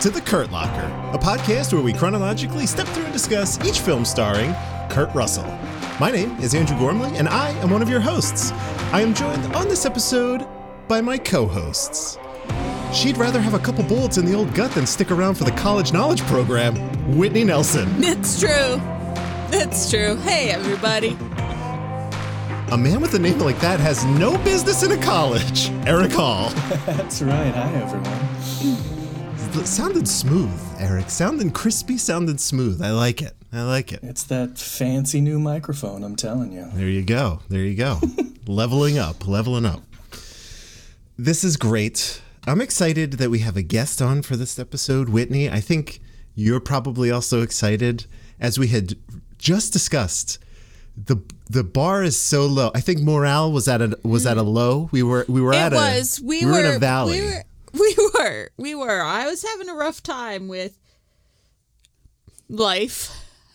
to The Kurt Locker, a podcast where we chronologically step through and discuss each film starring Kurt Russell. My name is Andrew Gormley, and I am one of your hosts. I am joined on this episode by my co hosts. She'd rather have a couple bullets in the old gut than stick around for the college knowledge program, Whitney Nelson. It's true. It's true. Hey, everybody. A man with a name like that has no business in a college, Erich Hall. That's right. Hi, everyone. It sounded smooth, Erich. Sounding crispy, sounded smooth. I like it. I like it. It's that fancy new microphone, I'm telling you. There you go. There you go. leveling up, leveling up. This is great. I'm excited that we have a guest on for this episode, Whitney. I think you're probably also excited as we had just discussed. The the bar is so low. I think morale was at a was at a mm-hmm. low. We were we were It at a was. We, were, were in a valley. We were. We were. We were. I was having a rough time with life,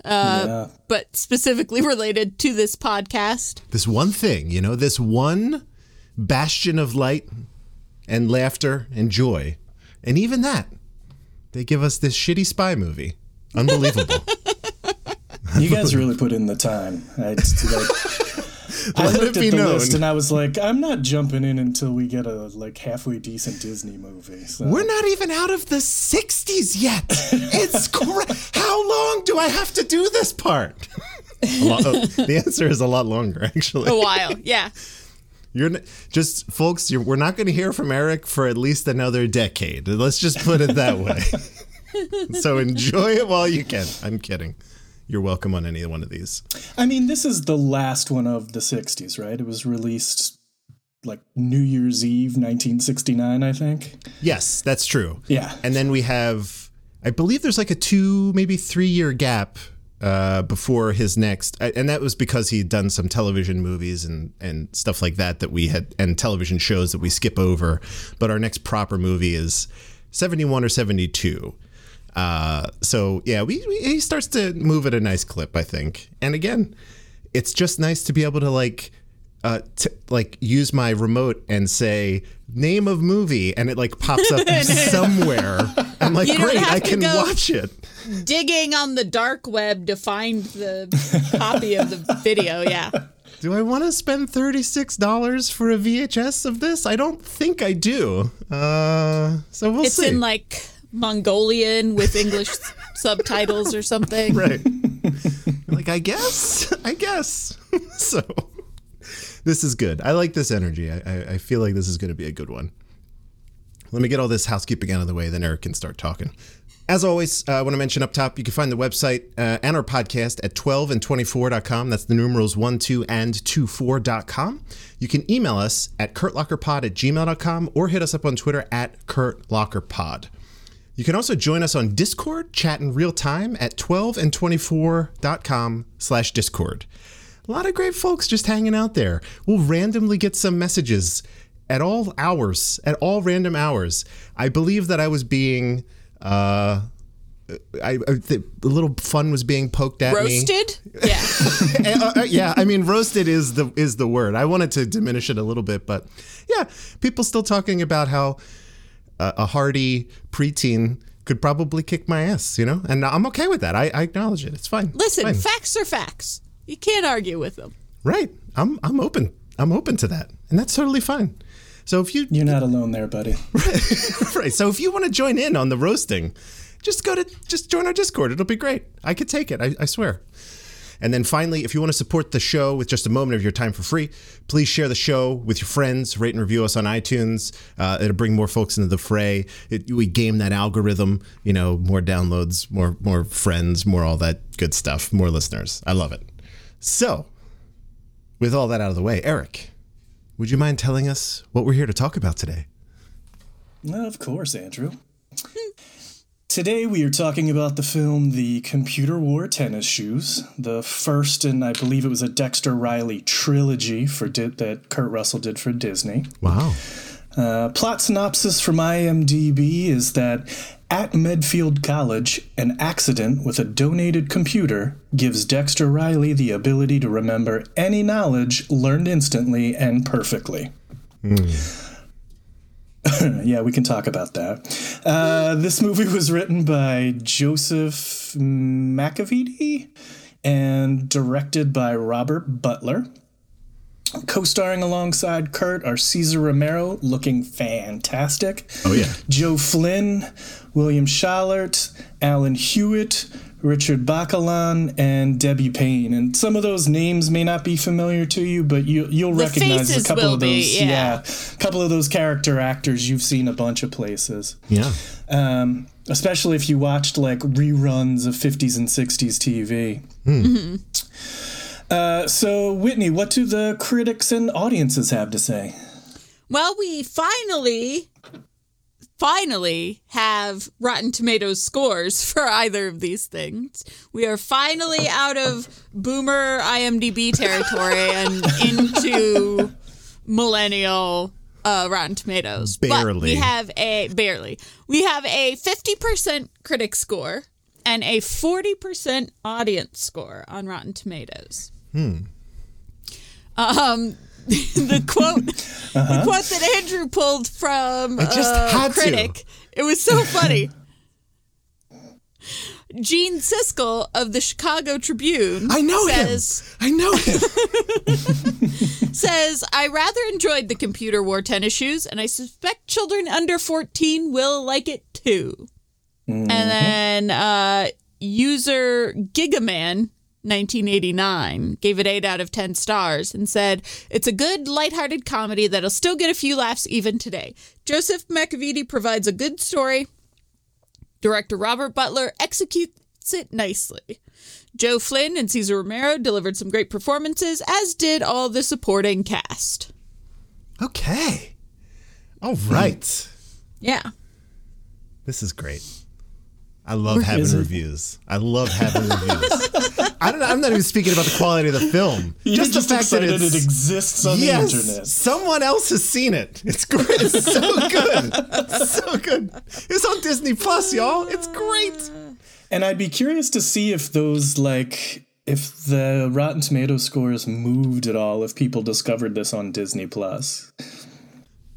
uh, yeah. but specifically related to this podcast. this one thing, you know, this one bastion of light and laughter and joy. And even that, they give us this shitty spy movie. Unbelievable. You guys really put in the time. I, just, like, I looked at the known. list and I was like, I'm not jumping in until we get a like halfway decent Disney movie. So. We're not even out of the 60s yet. It's cra- How long do I have to do this part? A lot- oh, the answer is a lot longer, actually. A while, yeah. You're n- just, folks, you're, we're not going to hear from Erich for at least another decade. Let's just put it that way. so enjoy it while you can. I'm kidding. You're welcome on any one of these. I mean, this is the last one of the 60s, right? It was released like New Year's Eve, 1969, I think. Yes, that's true. Yeah. And then we have, I believe there's like a two, maybe three year gap uh, before his next, and that was because he'd done some television movies and and stuff like that that we had, and television shows that we skip over. But our next proper movie is 71 or 72. Uh, so yeah, we, we he starts to move at a nice clip, I think. And again, it's just nice to be able to like uh, t- like use my remote and say name of movie, and it like pops up somewhere. I'm like, great, I can watch it. Digging on the dark web to find the copy of the video, yeah. Do I want to spend thirty six dollars for a VHS of this? I don't think I do. Uh, so we'll It's see. It's in like Mongolian with English subtitles or something. right. like I guess, I guess. so this is good. I like this energy. I, I, I feel like this is going to be a good one. Let me get all this housekeeping out of the way, then Erich can start talking. As always, uh, I want to mention up top, you can find the website uh, and our podcast at 12 and 24.com. That's the numerals 1, 2, and 24.com. You can email us at kurtlockerpod at gmail.com or hit us up on Twitter at kurtlockerpod. You can also join us on Discord, chat in real time at 12 and 24.com slash Discord. A lot of great folks just hanging out there. We'll randomly get some messages at all hours, at all random hours. I believe that I was being, uh, I, I the, a little fun was being poked at me. Roasted? Yeah. Uh, uh, yeah, I mean, roasted is the is the word. I wanted to diminish it a little bit, but yeah, people still talking about how a hardy preteen could probably kick my ass, you know, and I'm okay with that. I, I acknowledge it. It's fine. Listen, Fine. facts are facts. You can't argue with them. right? I'm I'm open. I'm open to that, and that's totally fine. So if you You're not alone there, buddy. right, so if you want to join in on the roasting, just go to just join our Discord. It'll be great. I could take it. I, I swear. And then finally, if you want to support the show with just a moment of your time for free, please share the show with your friends. Rate and review us on iTunes. Uh, it'll bring more folks into the fray. It, we game that algorithm. You know, more downloads, more more friends, more all that good stuff, more listeners. I love it. So, with all that out of the way, Erich, would you mind telling us what we're here to talk about today? Well, of course, Andrew. Today we are talking about the film The Computer Wore Tennis Shoes, the first and I believe it was a Dexter Riley trilogy for Di- that Kurt Russell did for Disney. Wow. Uh, plot synopsis from IMDb is that at Medfield College, an accident with a donated computer gives Dexter Riley the ability to remember any knowledge learned instantly and perfectly. yeah, we can talk about that. Uh, this movie was written by Joseph McEveety and directed by Robert Butler. Co starring alongside Kurt are Cesar Romero, looking fantastic. Oh, yeah. Joe Flynn, William Schallert, Alan Hewitt, Richard Bakalyan, and Debbie Paine. And some of those names may not be familiar to you, but you, you'll The recognize a couple will of those. be, yeah. a couple of those character actors you've seen a bunch of places. Yeah. Um, especially if you watched like reruns of 50s and 60s TV. Uh, so, Whitney, what do the critics and audiences have to say? Well, we finally, finally have Rotten Tomatoes scores for either of these things. We are finally out of boomer IMDb territory and into millennial uh, Rotten Tomatoes. But Barely. we have a barely. We have a fifty percent critic score and a forty percent audience score on Rotten Tomatoes. Hmm. Um, the quote, the quote that Andrew pulled from I just uh, had to. critic. It was so funny. Gene Siskel of the Chicago Tribune I know says, him. I know him. says, I rather enjoyed the computer wore tennis shoes, and I suspect children under 14 will like it too. And then uh, user Gigaman. 1989 gave it 8 out of 10 stars and said it's a good lighthearted comedy that'll still get a few laughs even today joseph mceveety provides a good story director robert butler executes it nicely joe flynn and cesar romero delivered some great performances as did all the supporting cast okay. All right. yeah This is great. I love having is it? reviews. I love having reviews. I don't, I'm not even speaking about the quality of the film. You're just, just, the fact that it's, it exists on yes, the internet. someone else has seen it. It's great. It's so good. It's so good. It's on Disney Plus, y'all. It's great. And I'd be curious to see if those like if the Rotten Tomato scores moved at all if people discovered this on Disney Plus.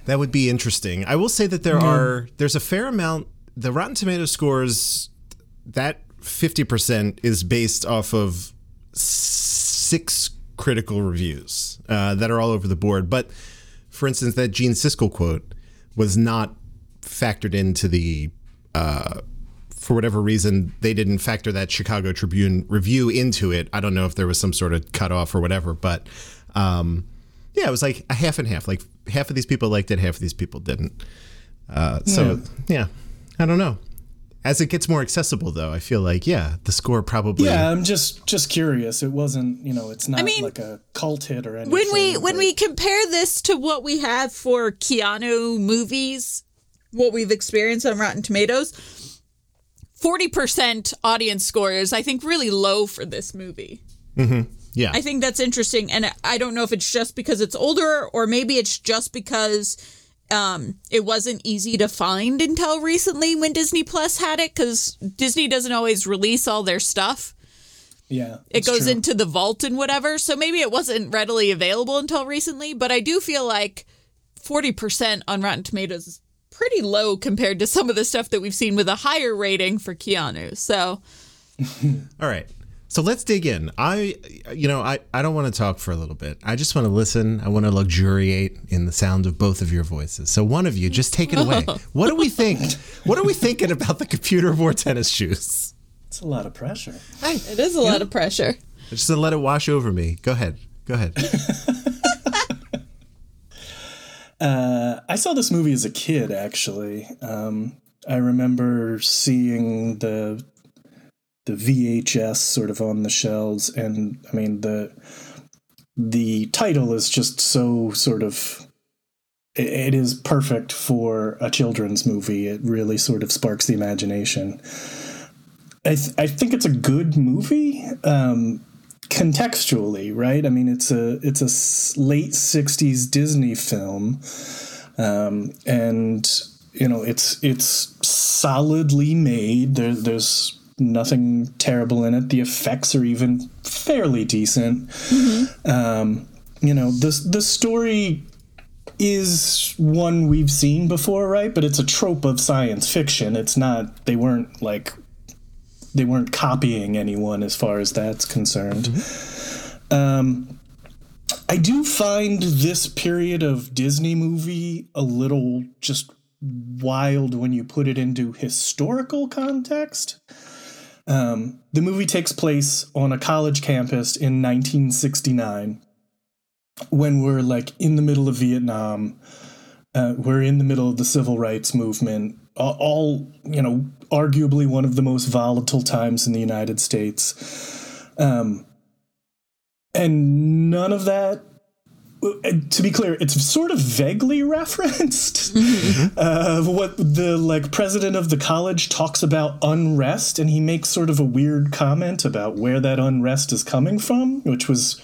That would be interesting. I will say that there are there's a fair amount. The Rotten Tomato scores that 50% is based off of six critical reviews uh, that are all over the board. But for instance, that Gene Siskel quote was not factored into the. Uh, for whatever reason, they didn't factor that Chicago Tribune review into it. I don't know if there was some sort of cutoff or whatever, but um, yeah, it was like a half and half. Like half of these people liked it, half of these people didn't. Uh, so yeah, I don't know. As it gets more accessible, though, I feel like yeah, the score probably Yeah, I'm just just curious. It wasn't, you know, it's not mean, like a cult hit or anything. when we when we compare this to what we have for Keanu movies, what we've experienced on Rotten Tomatoes, forty percent audience score is I think really low for this movie. Mm-hmm. yeah. I think that's interesting, and I don't know if it's just because it's older or maybe it's just because um, it wasn't easy to find until recently when Disney Plus had it because Disney doesn't always release all their stuff. yeah, It goes true. into the vault and whatever. So maybe it wasn't readily available until recently, but I do feel like 40% on Rotten Tomatoes is pretty low compared to some of the stuff that we've seen with a higher rating for Keanu. So, All right. So let's dig in. I, you know, I, I don't want to talk for a little bit. I just want to listen. I want to luxuriate in the sound of both of your voices. So one of you, just take it away. what do we think? What are we thinking about the computer wore tennis shoes? It's a lot of pressure. it is a lot of pressure. Just to let it wash over me. Go ahead. Go ahead. I saw this movie as a kid, actually. Um, I remember seeing the the VHS sort of on the shelves, and I mean the the title is just so sort of it, is perfect for a children's movie. It really sort of sparks the imagination. I th- I think it's a good movie. Um, contextually, right? I mean, it's a it's a late '60s Disney film, um, and you know, it's it's solidly made. There, there's nothing terrible in it. The effects are even fairly decent. Um, you know, the the story is one we've seen before, right? But it's a trope of science fiction. It's not. They weren't like. They weren't copying anyone as far as that's concerned. Um, I do find this period of Disney movie a little just wild when you put it into historical context. Um, the movie takes place on a college campus in 1969 when we're like in the middle of Vietnam. Uh, we're in the middle of the civil rights movement, all, you know, arguably one of the most volatile times in the United States. Um, and none of that to be clear, it's sort of vaguely referenced. uh, what the like president of the college talks about unrest, and he makes sort of a weird comment about where that unrest is coming from, which was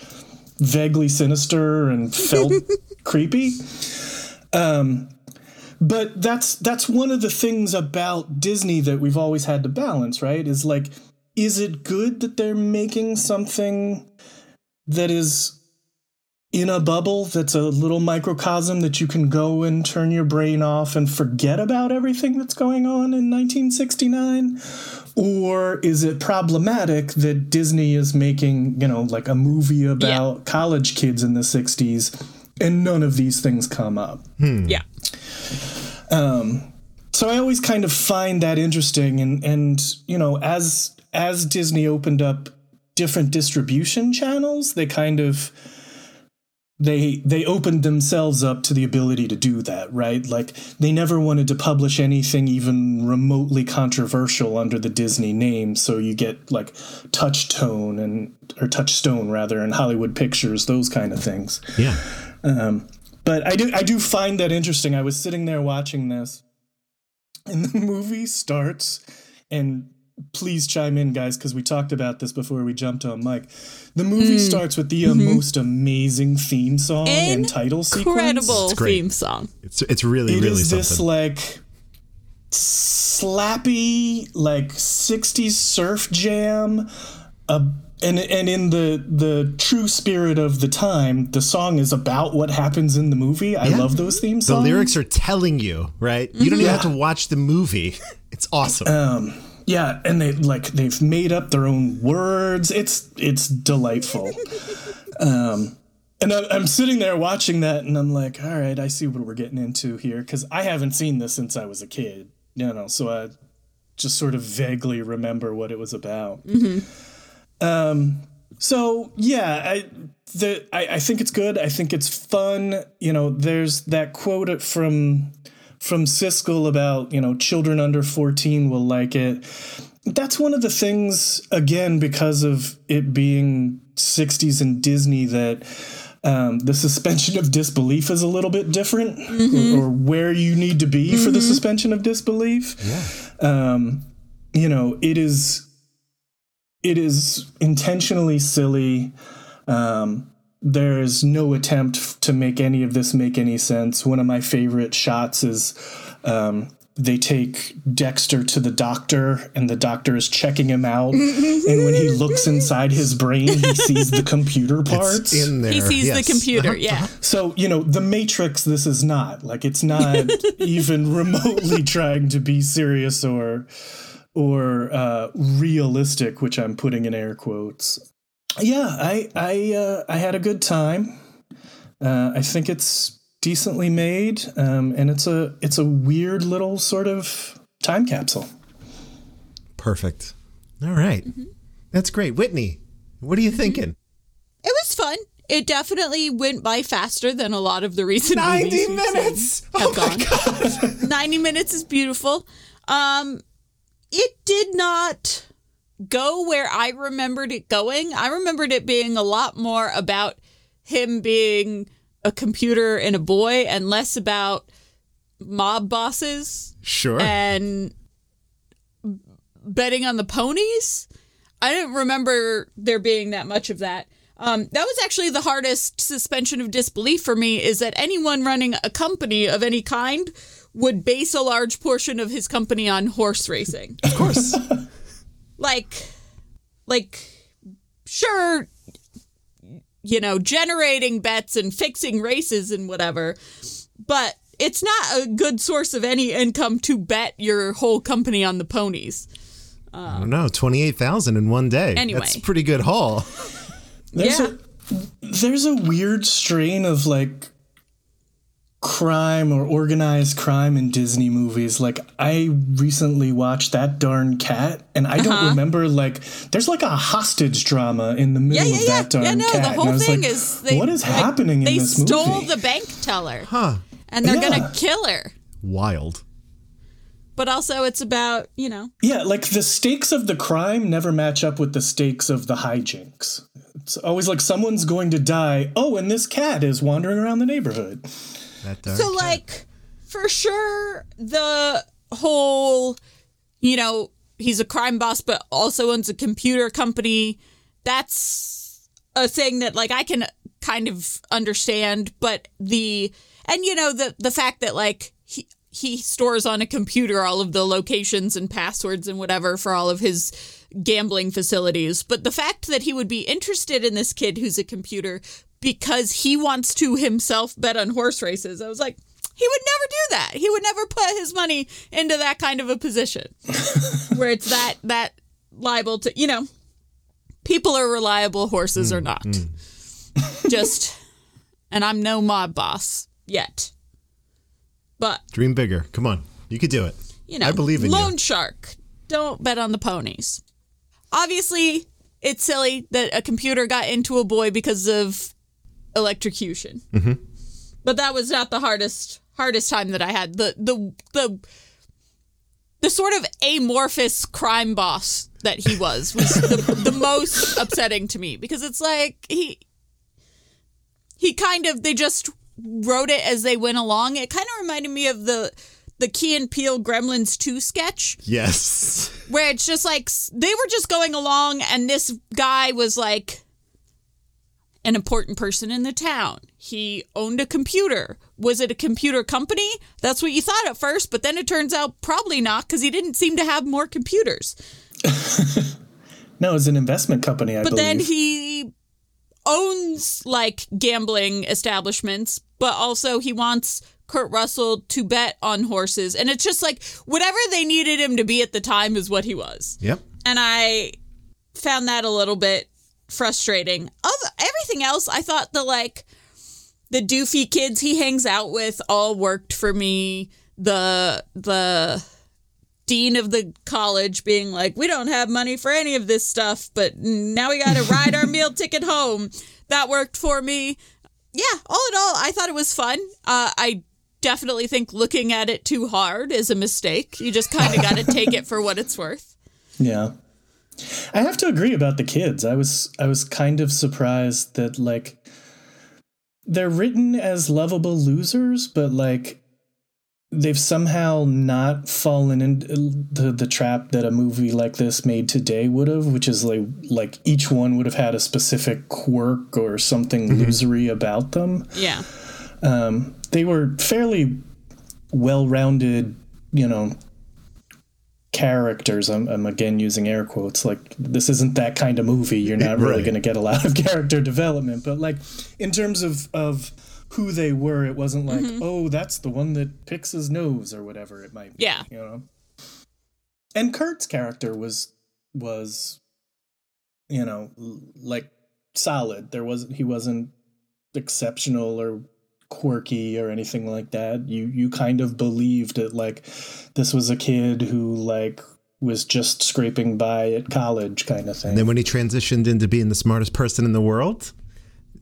vaguely sinister and felt creepy. Um, but that's that's one of the things about Disney that we've always had to balance, right? Is like, is it good that they're making something that is in a bubble that's a little microcosm that you can go and turn your brain off and forget about everything that's going on in 1969 or is it problematic that disney is making you know like a movie about yeah. college kids in the 60s and none of these things come up hmm. yeah um so i always kind of find that interesting and and you know as as disney opened up different distribution channels they kind of they they opened themselves up to the ability to do that right? Like they never wanted to publish anything even remotely controversial under the disney name so you get like touchstone and or touchstone rather and hollywood pictures those kind of things. Yeah. Um, but i do i do find that interesting. I was sitting there watching this and the movie starts and please chime in, guys, because we talked about this before we jumped on Mike. The movie mm. starts with the uh, mm-hmm. most amazing theme song and title sequence. Incredible theme song. It's it's really it really is something. this like slappy like 60s surf jam. Uh, and and in the the true spirit of the time, the song is about what happens in the movie. I yeah. love those theme songs. The lyrics are telling you, right? You don't even have to watch the movie. It's awesome. Um, yeah, and they like they've made up their own words. It's it's delightful. um, and I, I'm sitting there watching that, and I'm like, all right, I see what we're getting into here because I haven't seen this since I was a kid. You know, so I just sort of vaguely remember what it was about. Mm-hmm. Um, so yeah, I the I, I think it's good. I think it's fun. You know, there's that quote from from Siskel about, you know, children under 14 will like it. That's one of the things, again, because of it being 60s and Disney, that um, the suspension of disbelief is a little bit different, mm-hmm. or, or, where you need to be mm-hmm. for the mm-hmm. suspension of disbelief. Yeah. Um, you know, it is it is intentionally silly. Um, there is no attempt to make any of this make any sense. One of my favorite shots is um, they take Dexter to the doctor, and the doctor is checking him out. and when he looks inside his brain, he sees the computer parts. It's in there. He sees yes. the computer, yeah. So, you know, The Matrix, this is not. Like, it's not even remotely trying to be serious or or uh, realistic, which I'm putting in air quotes yeah, I I uh, I had a good time. Uh, I think it's decently made, um, and it's a it's a weird little sort of time capsule. Perfect. All right. mm-hmm. that's great, Whitney. What are you thinking? It was fun. It definitely went by faster than a lot of the recent ninety minutes have oh gone. God. ninety minutes is beautiful. Um, it did not go where I remembered it going. I remembered it being a lot more about him being a computer and a boy and less about mob bosses. Sure. And betting on the ponies. I didn't remember there being that much of that. Um, that was actually the hardest suspension of disbelief for me is that anyone running a company of any kind would base a large portion of his company on horse racing. Of course. like like sure you know generating bets and fixing races and whatever but it's not a good source of any income to bet your whole company on the ponies. I don't know, twenty eight thousand in one day. Anyway. that's a pretty good haul. There's Yeah. a there's a weird strain of like crime or organized crime in Disney movies. Like I recently watched that darn cat and I Uh-huh. don't remember like there's like a hostage drama in the middle Yeah, yeah, of yeah. that darn Yeah, no, cat. the whole thing like, is they, what is like, happening They in this movie? They stole the bank teller, Huh. and they're Yeah. gonna kill her. Wild. But also, it's about you know, Yeah, like the stakes of the crime never match up with the stakes of the hijinks. It's always like someone's going to die. Oh, and this cat is wandering around the neighborhood. So like for sure the whole, you know, he's a crime boss, but also owns a computer company. That's a thing that like I can kind of understand, but the and you know the the fact that like he he stores on a computer all of the locations and passwords and whatever for all of his gambling facilities. But the fact that he would be interested in this kid who's a computer because he wants to himself bet on horse races, I was like, he would never do that. He would never put his money into that kind of a position where it's that that liable to, you know, people are reliable, horses mm, are not. Mm. Just, and I'm no mob boss yet. But Dream bigger. Come on. You could do it. you know, I believe in loan you. shark. Don't bet on the ponies. Obviously, it's silly that a computer got into a boy because of electrocution. Mm-hmm. But that was not the hardest hardest time that I had. The the the the sort of amorphous crime boss that he was was the, the most upsetting to me because it's like he he kind of they just wrote it as they went along. It kind of reminded me of the the Key and Peele Gremlins 2 sketch Yes. where it's just like they were just going along and this guy was like an important person in the town. He owned a computer. Was it a computer company? That's what you thought at first, but then it turns out probably not because he didn't seem to have more computers. No, it's an investment company, I But believe. then he owns like gambling establishments, but also he wants Kurt Russell to bet on horses. And it's just like whatever they needed him to be at the time is what he was. Yep. And I found that a little bit frustrating. Of everything else, I thought the like the doofy kids he hangs out with all worked for me. The the dean of the college being like, "We don't have money for any of this stuff, but now we got to ride our meal ticket home." That worked for me. Yeah, all in all, I thought it was fun. Uh, I definitely think looking at it too hard is a mistake. You just kind of got to take it for what it's worth. Yeah. I have to agree about the kids. I was I was kind of surprised that like they're written as lovable losers, but like they've somehow not fallen into the trap that a movie like this made today would have, which is like like each one would have had a specific quirk or something losery about them. Yeah. Um, they were fairly well-rounded, you know, characters. I'm, I'm again using air quotes. Like this isn't that kind of movie. You're not really Right. going to get a lot of character development. But like in terms of of who they were, it wasn't like mm-hmm. oh that's the one that picks his nose or whatever it might be. Yeah. you know. And Kurt's character was was, you know, like solid. There wasn't he wasn't exceptional or quirky or anything like that. You you kind of believed that like this was a kid who like was just scraping by at college kind of thing. And then when he transitioned into being the smartest person in the world,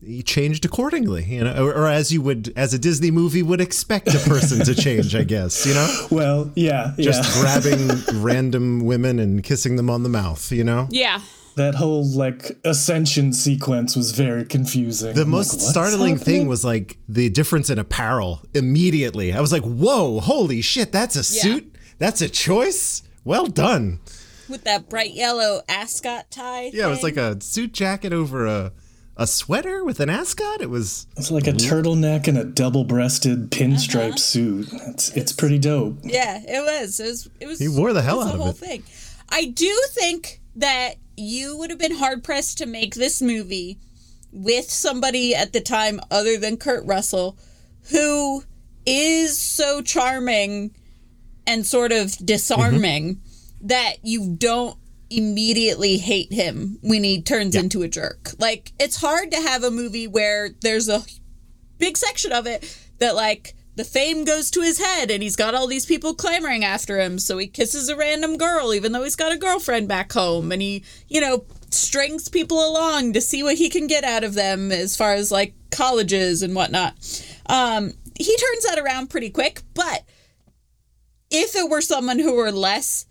he changed accordingly, you know, or, or as you would, as a Disney movie would expect a person to change, I guess, you know, well, yeah, just yeah. grabbing random women and kissing them on the mouth, you know. Yeah. That whole like ascension sequence was very confusing. The I'm most like, what's startling thing was like the difference in apparel immediately. I was like, whoa, holy shit, that's a suit? That's a choice? Well done. With that bright yellow ascot tie. Yeah, it was like a suit jacket over a, a sweater with an ascot. It was It's like a turtleneck and a double-breasted pinstripe Uh-huh. suit. It's it's pretty dope. Yeah, it was. It was. It was. He wore the hell it was out the of whole it. thing. I do think that you would have been hard pressed to make this movie with somebody at the time other than Kurt Russell, who is so charming and sort of disarming mm-hmm. that you don't immediately hate him when he turns into a jerk. Like it's hard to have a movie where there's a big section of it that like the fame goes to his head and he's got all these people clamoring after him. So he kisses a random girl even though he's got a girlfriend back home. And he you know strings people along to see what he can get out of them as far as like colleges and whatnot. Um, he turns that around pretty quick but if it were someone who were less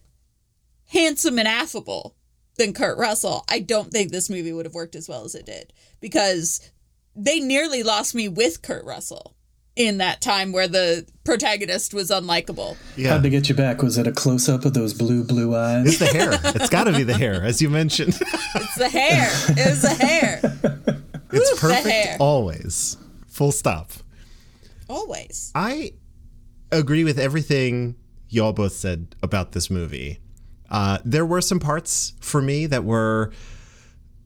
handsome and affable than kurt russell i don't think this movie would have worked as well as it did. Because they nearly lost me with kurt russell in that time where the protagonist was unlikable. Yeah. How'd they get you back? Was it a close up of those blue, blue eyes? It's the hair. It's got to be the hair, as you mentioned. It's the hair. It was the hair. It's Oof, perfect hair. always. Full stop. Always. I agree with everything y'all both said about this movie. Uh, there were some parts for me that were.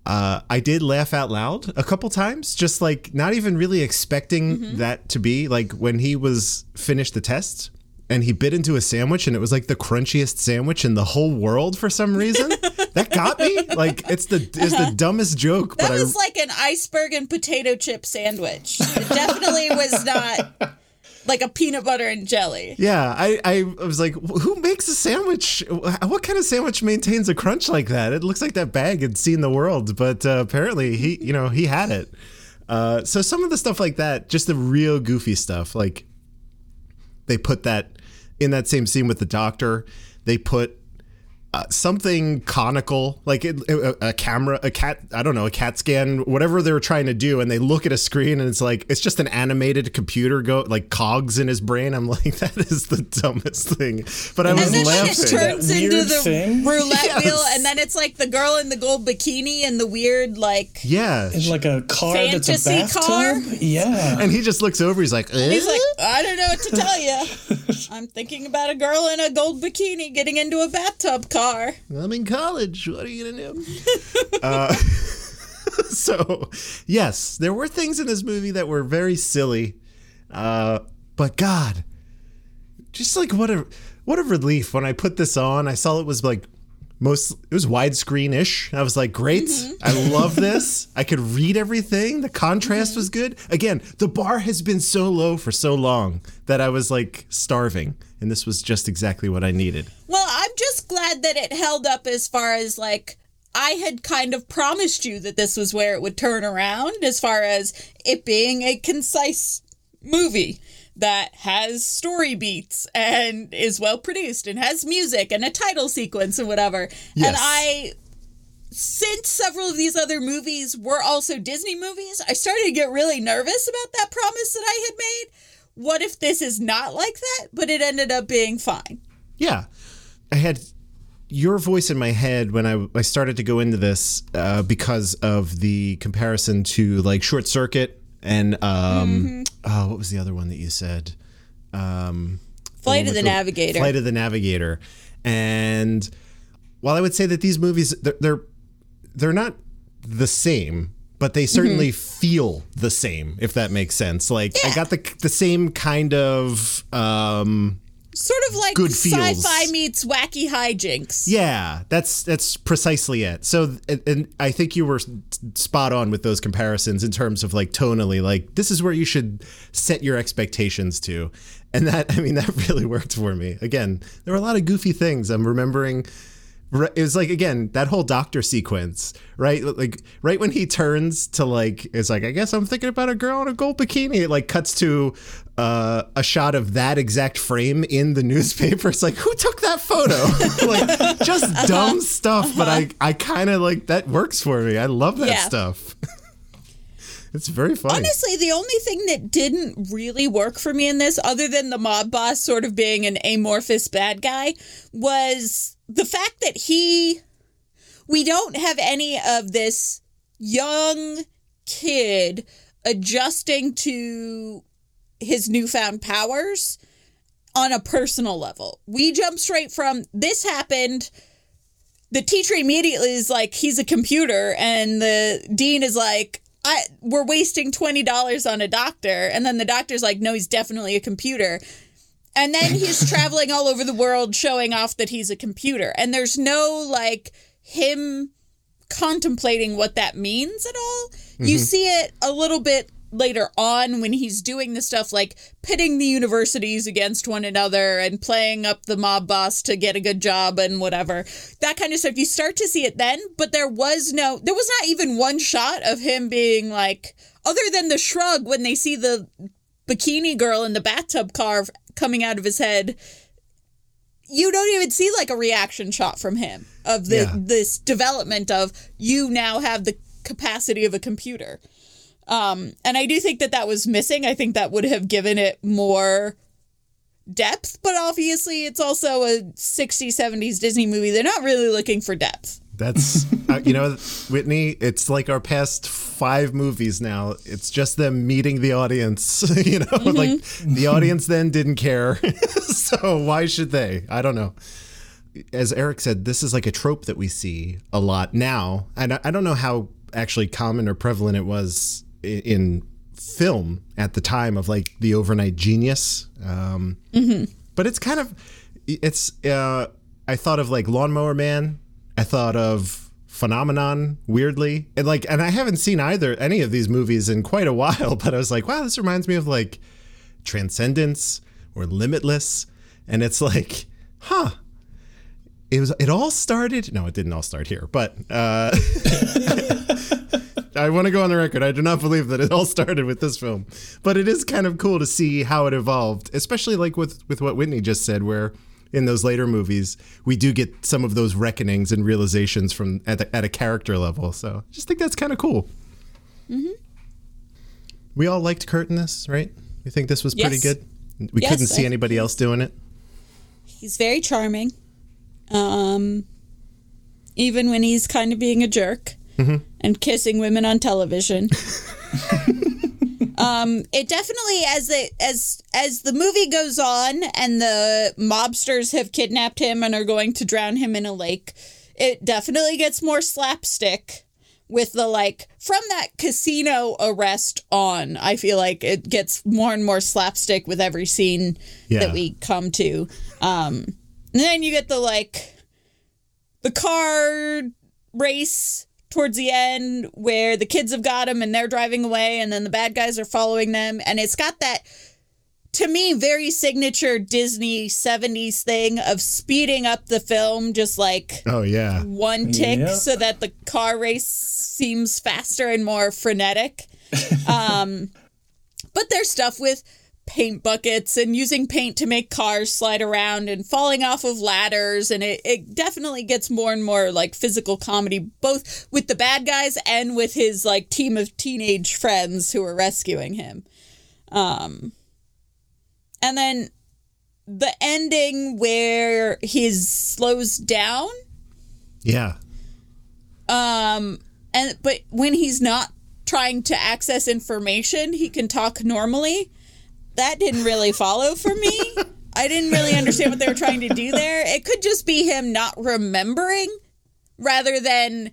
Uh, I did laugh out loud a couple times, just like not even really expecting that to be like when he was finished the test and he bit into a sandwich and it was like the crunchiest sandwich in the whole world for some reason. that got me. Like it's the it's the dumbest joke, That but was I like an iceberg and potato chip sandwich. It definitely was not like a peanut butter and jelly. Yeah, I, I was like, who makes a sandwich? What kind of sandwich maintains a crunch like that? It looks like that bag had seen the world, but uh, apparently he, you know, he had it. Uh, so some of the stuff like that, just the real goofy stuff, like they put that in that same scene with the doctor. They put uh, something conical, like it, a, a camera, a cat, I don't know, a cat scan, whatever they were trying to do, and they look at a screen and it's like it's just an animated computer go like cogs in his brain. I'm like, that is the dumbest thing. But I was And then when it laughing. turns That into the thing? roulette Yes. wheel, and then it's like the girl in the gold bikini and the weird like In yeah, like a car that's a Fantasy bathtub? car? Yeah. and he just looks over. He's like, He's "Eh?" like, I don't know what to tell you. I'm thinking about a girl in a gold bikini getting into a bathtub car. I'm in college. What are you gonna do? uh, so, yes, there were things in this movie that were very silly, uh, but God, just like what a what a relief when I put this on. I saw it was like most it was widescreen ish. I was like, great, I love this. I could read everything. The contrast was good. Again, the bar has been so low for so long that I was like starving, and this was just exactly what I needed. Well, I'm just glad that it held up as far as like I had kind of promised you that this was where it would turn around as far as it being a concise movie that has story beats and is well produced and has music and a title sequence and whatever. Yes. And I since several of these other movies were also Disney movies, I started to get really nervous about that promise that I had made. What if this is not like that, but it ended up being fine? Yeah. I had your voice in my head when I, I started to go into this uh, because of the comparison to like Short Circuit and um, oh, what was the other one that you said? Um, Flight one of the with Navigator. Flight of the Navigator. And while I would say that these movies they're they're, they're not the same, but they certainly Mm-hmm. feel the same, if that makes sense. Like I got the the same kind of um, sort of like Good feels. sci-fi meets wacky hijinks. Yeah, that's that's precisely it. So, and, and I think you were spot on with those comparisons in terms of like tonally, like this is where you should set your expectations to, and that I mean that really worked for me. Again, there were a lot of goofy things. I'm remembering. It was like again that whole doctor sequence, right? Like right when he turns to like, it's like I guess I'm thinking about a girl in a gold bikini. It like cuts to uh, a shot of that exact frame in the newspaper. It's like who took that photo? like just dumb stuff, but I I kind of like that works for me. I love that Yeah. stuff. it's very funny. Honestly, the only thing that didn't really work for me in this, other than the mob boss sort of being an amorphous bad guy, was the fact that he. We don't have any of this young kid adjusting to his newfound powers on a personal level. We jump straight from this happened. The teacher immediately is like, he's a computer, and the dean is like, I we're wasting twenty dollars on a doctor, and then the doctor's like, no, he's definitely a computer. And then he's traveling all over the world showing off that he's a computer. And there's no like him contemplating what that means at all. You mm-hmm. see it a little bit later on when he's doing the stuff like pitting the universities against one another and playing up the mob boss to get a good job and whatever. That kind of stuff. You start to see it then, but there was no there was not even one shot of him being like other than the shrug when they see the bikini girl in the bathtub carve coming out of his head you don't even see like a reaction shot from him of the Yeah. this development of you now have the capacity of a computer. Um and i do think that that was missing. I think that would have given it more depth but obviously it's also a 60s 70s disney movie. They're not really looking for depth That's uh, you know, Whitney. It's like our past five movies now. It's just them meeting the audience. You know, like the audience then didn't care, so why should they? I don't know. As Erich said, this is like a trope that we see a lot now, and I, don't know how actually common or prevalent it was in film at the time of like the overnight genius. Um, but it's kind of it's uh i thought of like lawnmower man i thought of phenomenon weirdly. And like and i haven't seen either any of these movies in quite a while but i was like wow this reminds me of like transcendence or limitless. And it's like huh. It was it all started no it didn't all start here but uh I want to go on the record. I do not believe that it all started with this film, but it is kind of cool to see how it evolved, especially like with with what Whitney just said, where in those later movies we do get some of those reckonings and realizations from at, the, at a character level. So I just think that's kind of cool. Mm-hmm. We all liked Kurt in this, right? You think this was pretty Yes. good? We Yes, couldn't see I- anybody else doing it. he's very charming um even when he's kind of being a jerk and kissing women on television um it definitely as the as as the movie goes on and the mobsters have kidnapped him and are going to drown him in a lake it definitely gets more slapstick with the like from that casino arrest on i feel like it gets more and more slapstick with every scene Yeah. that we come to um and then you get the like the car race towards the end where the kids have got him and they're driving away and then the bad guys are following them and it's got that to me very signature disney 70s thing of speeding up the film just like Oh yeah, one tick Yep. so that the car race seems faster and more frenetic. Um, but there's stuff with paint buckets and using paint to make cars slide around and falling off of ladders. And it, it definitely gets more and more like physical comedy both with the bad guys and with his like team of teenage friends who are rescuing him. Um and then the ending where he slows down. Yeah. um and but when he's not trying to access information he can talk normally that didn't really follow for me. I didn't really understand what they were trying to do there. It could just be him not remembering rather than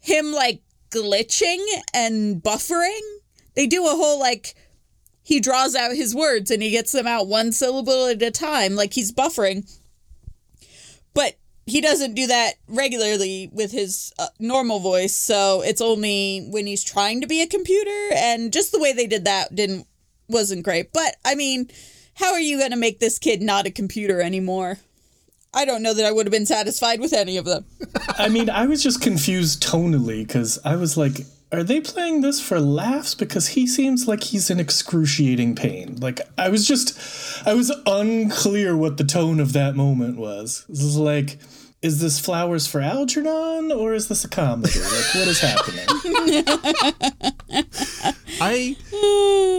him like glitching and buffering. They do a whole like he draws out his words and he gets them out one syllable at a time like he's buffering. But he doesn't do that regularly with his uh, normal voice so it's only when he's trying to be a computer and just the way they did that didn't wasn't great but i mean how are you going to make this kid not a computer anymore i don't know that i would have been satisfied with any of them I mean, I was just confused tonally because I was like, are they playing this for laughs? Because he seems like he's in excruciating pain. Like, I was just, I was unclear what the tone of that moment was. This is like, is this flowers for Algernon or is this a comedy? Like, what is happening? I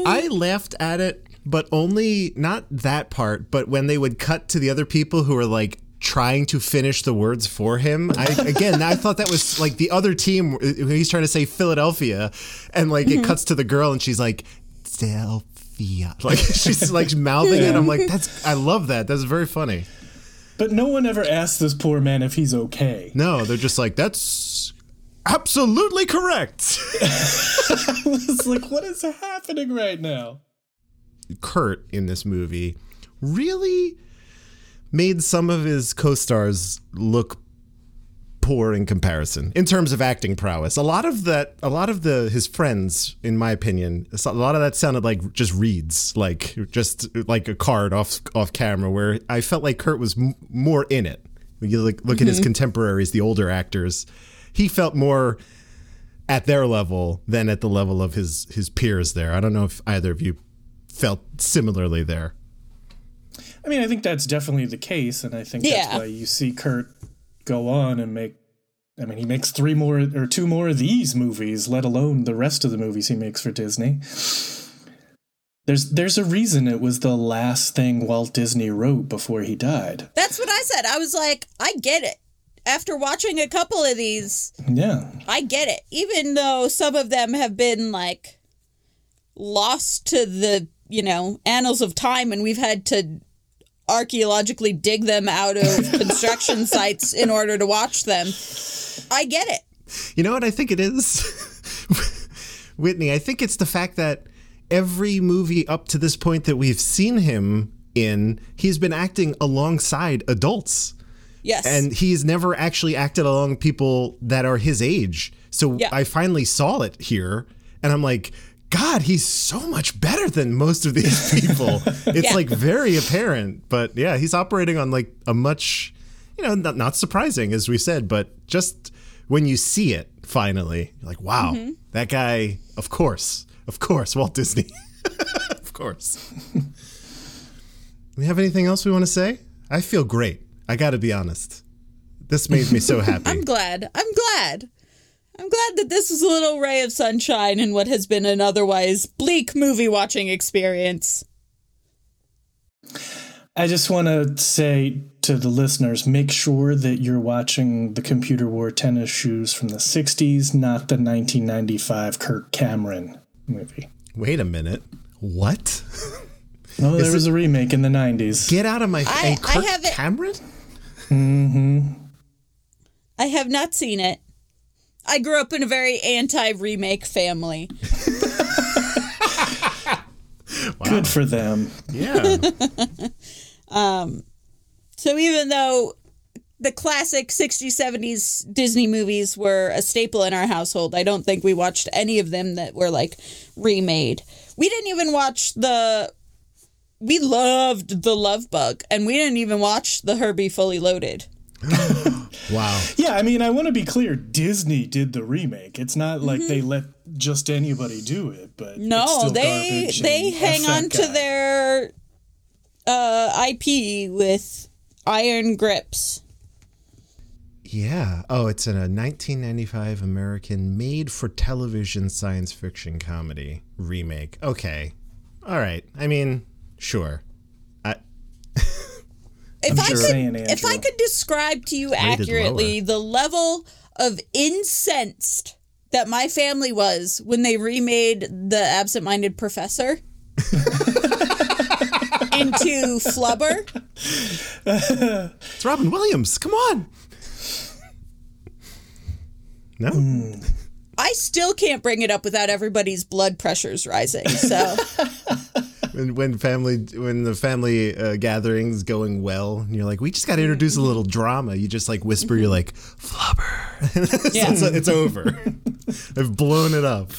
I laughed at it, but only not that part, but when they would cut to the other people who were like trying to finish the words for him. I again, I thought that was like the other team he's trying to say Philadelphia and like it mm-hmm. cuts to the girl and she's like Philadelphia. Like she's like mouthing it. I'm like that's I love that. That's very funny. But no one ever asked this poor man if he's okay. No, they're just like that's absolutely correct. it's like, what is happening right now? Kurt in this movie really made some of his co-stars look poor in comparison in terms of acting prowess. A lot of that, a lot of the his friends, in my opinion, a lot of that sounded like just reads, like just like a card off off camera. Where I felt like Kurt was m- more in it. When you look look mm-hmm. at his contemporaries, the older actors, he felt more at their level than at the level of his his peers there. I don't know if either of you felt similarly there. I mean, I think that's definitely the case, and I think yeah. that's why you see Kurt go on and make. I mean, he makes three more or two more of these movies, let alone the rest of the movies he makes for Disney. There's there's a reason it was the last thing Walt Disney wrote before he died. That's what I said. I was like, I get it. After watching a couple of these, yeah, I get it. Even though some of them have been like lost to the you know annals of time, and we've had to archaeologically dig them out of construction sites in order to watch them. I get it. You know what I think it is? Whitney, I think it's the fact that every movie up to this point that we've seen him in, he's been acting alongside adults. Yes. And he's never actually acted along people that are his age. So yeah. I finally saw it here and I'm like, God, he's so much better than most of these people. it's yeah. like very apparent. But yeah, he's operating on like a much, you know, not, not surprising as we said, but just when you see it finally, you're like, wow, mm-hmm. that guy, of course, of course, Walt Disney. of course. we have anything else we want to say? I feel great. I got to be honest. This made me so happy. I'm glad. I'm glad. I'm glad that this was a little ray of sunshine in what has been an otherwise bleak movie watching experience. I just want to say to the listeners make sure that you're watching the computer wore tennis shoes from the 60s, not the 1995 Kirk Cameron movie. Wait a minute. What? Oh, there was a remake in the 90s. Get out of my face. Kirk I have Cameron? Mm hmm. I have not seen it. I grew up in a very anti remake family. wow. Good for them. Yeah. um, so even though the classic 60s, 70s Disney movies were a staple in our household, I don't think we watched any of them that were like remade. We didn't even watch the. We loved the Love Bug, and we didn't even watch the Herbie Fully Loaded. wow. Yeah, I mean, I want to be clear. Disney did the remake. It's not like mm-hmm. they let just anybody do it, but no, they they hang on guy. to their uh, IP with iron grips. Yeah. Oh, it's in a 1995 American made-for-television science fiction comedy remake. Okay. All right. I mean, sure if I could, if I could describe to you accurately the level of incensed that my family was when they remade the absent-minded professor into Flubber. it's Robin Williams. Come on. No. Mm. I still can't bring it up without everybody's blood pressures rising. So when, when family when the family uh, gatherings going well, and you're like, we just got to introduce a little drama. You just like whisper, you're like, flubber. yeah. it's, it's over. I've blown it up.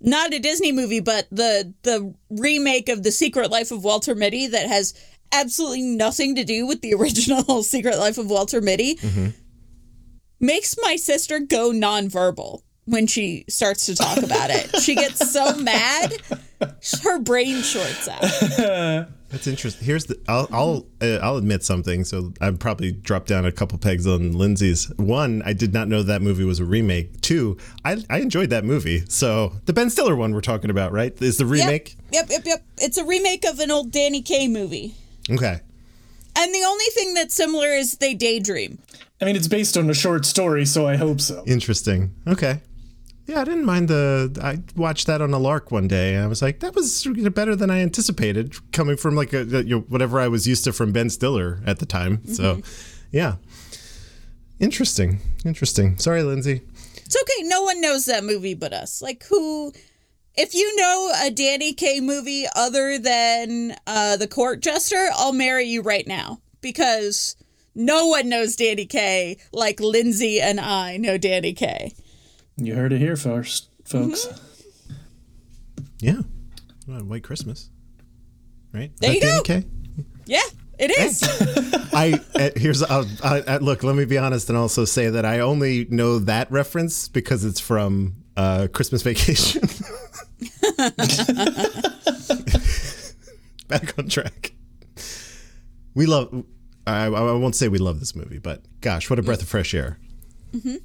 Not a Disney movie, but the the remake of the Secret Life of Walter Mitty that has absolutely nothing to do with the original Secret Life of Walter Mitty. Mm-hmm. Makes my sister go nonverbal when she starts to talk about it. she gets so mad, her brain shorts out. That's interesting. Here's the I'll I'll uh, I'll admit something. So I probably dropped down a couple pegs on Lindsay's. One, I did not know that movie was a remake. Two, I I enjoyed that movie. So the Ben Stiller one we're talking about, right? Is the remake? Yep, yep, yep. yep. It's a remake of an old Danny Kaye movie. Okay. And the only thing that's similar is they daydream. I mean, it's based on a short story, so I hope so. Interesting. Okay. Yeah, I didn't mind the. I watched that on a lark one day, and I was like, that was better than I anticipated, coming from like a, you know, whatever I was used to from Ben Stiller at the time. Mm-hmm. So, yeah, interesting, interesting. Sorry, Lindsay. It's okay. No one knows that movie but us. Like who if you know a Danny Kaye movie other than uh, The Court Jester, I'll marry you right now because no one knows Danny Kaye like Lindsay and I know Danny Kaye. You heard it here first, folks. Mm-hmm. Yeah. Well, White Christmas. Right? Is There you go. Danny Kaye? Yeah, it is. I uh, here's uh, uh, uh, look. Let me be honest and also say that I only know that reference because it's from uh, Christmas Vacation. Back on track. We love. I, I won't say we love this movie, but gosh, what a breath of fresh air. Mm-hmm.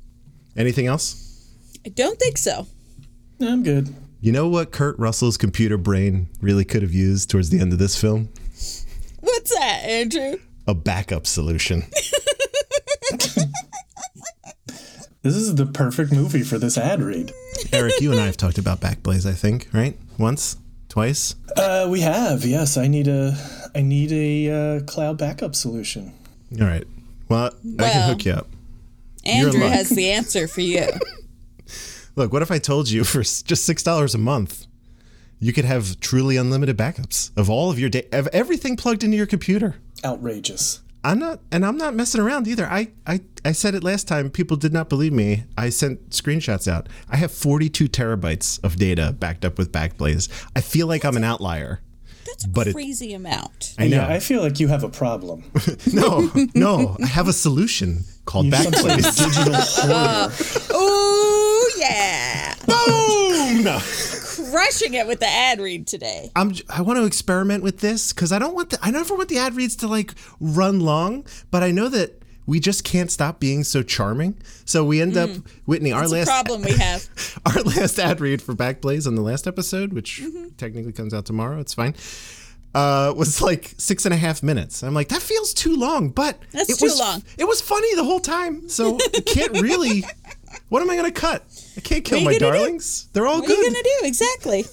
Anything else? I don't think so. I'm good. You know what Kurt Russell's computer brain really could have used towards the end of this film? What's that, Andrew? A backup solution. This is the perfect movie for this ad read. Erich, you and I have talked about Backblaze, I think, right? Once, twice. Uh, we have, yes. I need a, I need a uh, cloud backup solution. All right. Well, I can hook you up. Andrew has the answer for you. Look, what if I told you for just six dollars a month, you could have truly unlimited backups of all of your data, of everything plugged into your computer? Outrageous. I'm not, and I'm not messing around either. I, I, I said it last time. People did not believe me. I sent screenshots out. I have 42 terabytes of data backed up with Backblaze. I feel like I'm an outlier. That's But a it- crazy amount. I know. Yeah, I feel like you have a problem. no, no. I have a solution called You're some sort of Backblaze. digital hoarder. Oh yeah, Boom! No. crushing it with the ad read today. I'm I want to experiment with this because I don't want the I never want the ad reads to like run long, but I know that we just can't stop being so charming. So we end up Whitney our last problem we have. our last ad read for Backblaze on the last episode, which Mm-hmm. technically comes out tomorrow. It's fine. Uh, was like six and a half minutes. I'm like, that feels too long, but That's it too was, long. It was funny the whole time, so can't really. What am I gonna cut? I can't kill my gonna do? darlings. They're all What good. What are you gonna do exactly?